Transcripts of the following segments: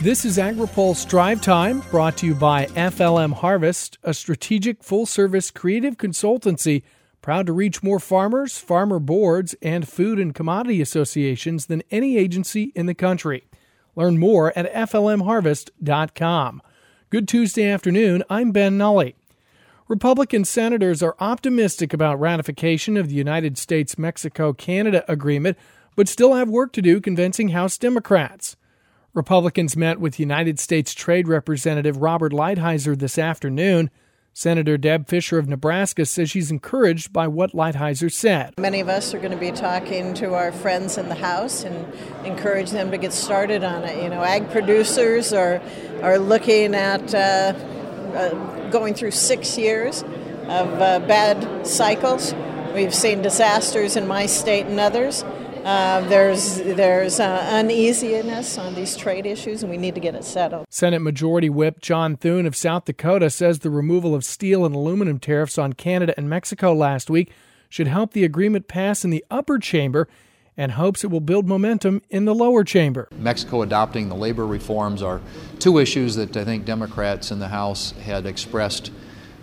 This is AgriPulse Drive Time, brought to you by FLM Harvest, a strategic full service creative consultancy proud to reach more farmers, farmer boards, and food and commodity associations than any agency in the country. Learn more at FLMHarvest.com. Good Tuesday afternoon. I'm Ben Nuelle. Republican senators are optimistic about ratification of the United States Mexico Canada agreement, but still have work to do convincing House Democrats. Republicans met with United States Trade Representative Robert Lighthizer this afternoon. Senator Deb Fischer of Nebraska says she's encouraged by what Lighthizer said. Many of us are going to be talking to our friends in the House and encourage them to get started on it. You know, ag producers are, are looking at uh, uh, going through six years of uh, bad cycles. We've seen disasters in my state and others. Uh, there's there's uh, uneasiness on these trade issues, and we need to get it settled. Senate Majority Whip John Thune of South Dakota says the removal of steel and aluminum tariffs on Canada and Mexico last week should help the agreement pass in the upper chamber and hopes it will build momentum in the lower chamber. Mexico adopting the labor reforms are two issues that I think Democrats in the House had expressed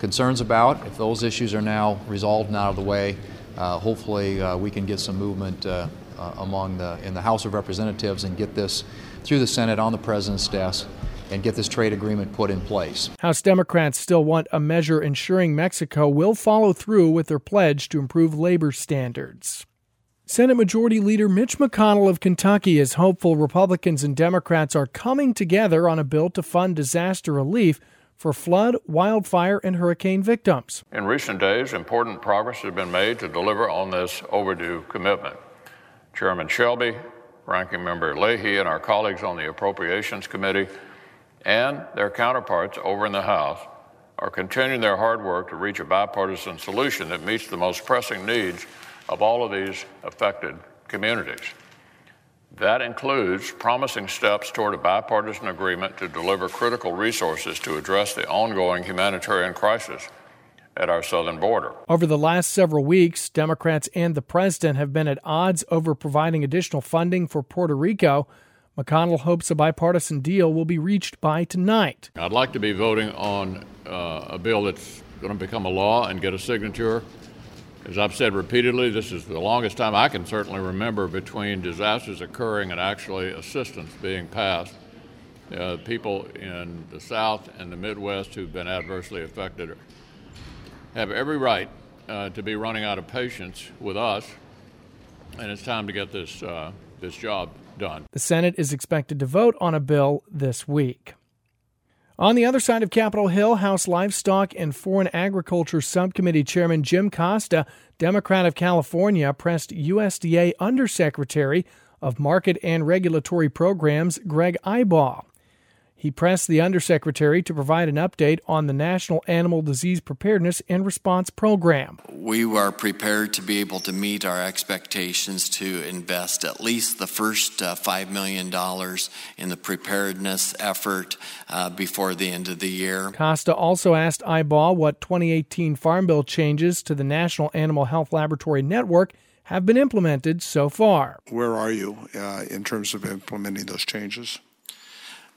concerns about. If those issues are now resolved and out of the way, uh, hopefully uh, we can get some movement uh, uh, among the in the House of Representatives and get this through the Senate on the president's desk and get this trade agreement put in place. House Democrats still want a measure ensuring Mexico will follow through with their pledge to improve labor standards. Senate Majority Leader Mitch McConnell of Kentucky is hopeful Republicans and Democrats are coming together on a bill to fund disaster relief for flood, wildfire, and hurricane victims. In recent days, important progress has been made to deliver on this overdue commitment. Chairman Shelby, Ranking Member Leahy, and our colleagues on the Appropriations Committee and their counterparts over in the House are continuing their hard work to reach a bipartisan solution that meets the most pressing needs of all of these affected communities. That includes promising steps toward a bipartisan agreement to deliver critical resources to address the ongoing humanitarian crisis at our southern border. Over the last several weeks, Democrats and the president have been at odds over providing additional funding for Puerto Rico. McConnell hopes a bipartisan deal will be reached by tonight. I'd like to be voting on uh, a bill that's going to become a law and get a signature. As I've said repeatedly, this is the longest time I can certainly remember between disasters occurring and actually assistance being passed. Uh, people in the South and the Midwest who've been adversely affected have every right uh, to be running out of patience with us, and it's time to get this uh, this job done. The Senate is expected to vote on a bill this week. On the other side of Capitol Hill, House Livestock and Foreign Agriculture Subcommittee Chairman Jim Costa, Democrat of California, pressed USDA Undersecretary of Market and Regulatory Programs Greg Ibach. He pressed the Undersecretary to provide an update on the National Animal Disease Preparedness and Response Program. We are prepared to be able to meet our expectations to invest at least the first uh, $5 million in the preparedness effort uh, before the end of the year. Costa also asked Ibach what 2018 Farm Bill changes to the National Animal Health Laboratory Network have been implemented so far. Where are you uh, in terms of implementing those changes?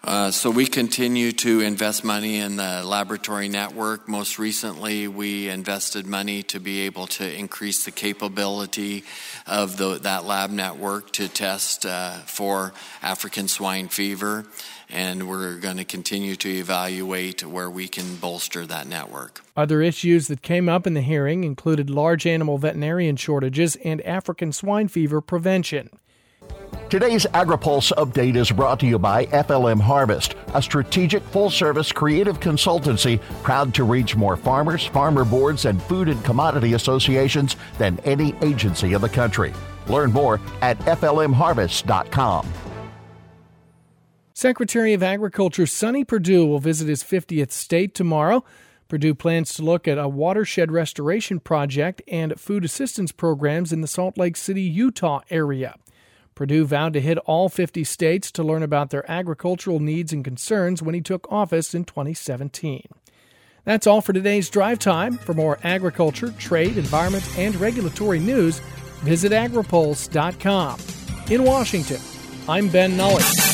Uh, so we continue to invest money in the laboratory network. Most recently, we invested money to be able to increase the capability of the, that lab network to test uh, for African swine fever, and we're going to continue to evaluate where we can bolster that network. Other issues that came up in the hearing included large animal veterinarian shortages and African swine fever prevention. Today's AgriPulse update is brought to you by FLM Harvest, a strategic full service creative consultancy proud to reach more farmers, farmer boards, and food and commodity associations than any agency in the country. Learn more at FLMHarvest.com. Secretary of Agriculture Sonny Perdue will visit his 50th state tomorrow. Perdue plans to look at a watershed restoration project and food assistance programs in the Salt Lake City, Utah area. Perdue vowed to hit all 50 states to learn about their agricultural needs and concerns when he took office in 2017. That's all for today's drive time. For more agriculture, trade, environment, and regulatory news, visit agripulse.com. In Washington, I'm Ben Nuelle.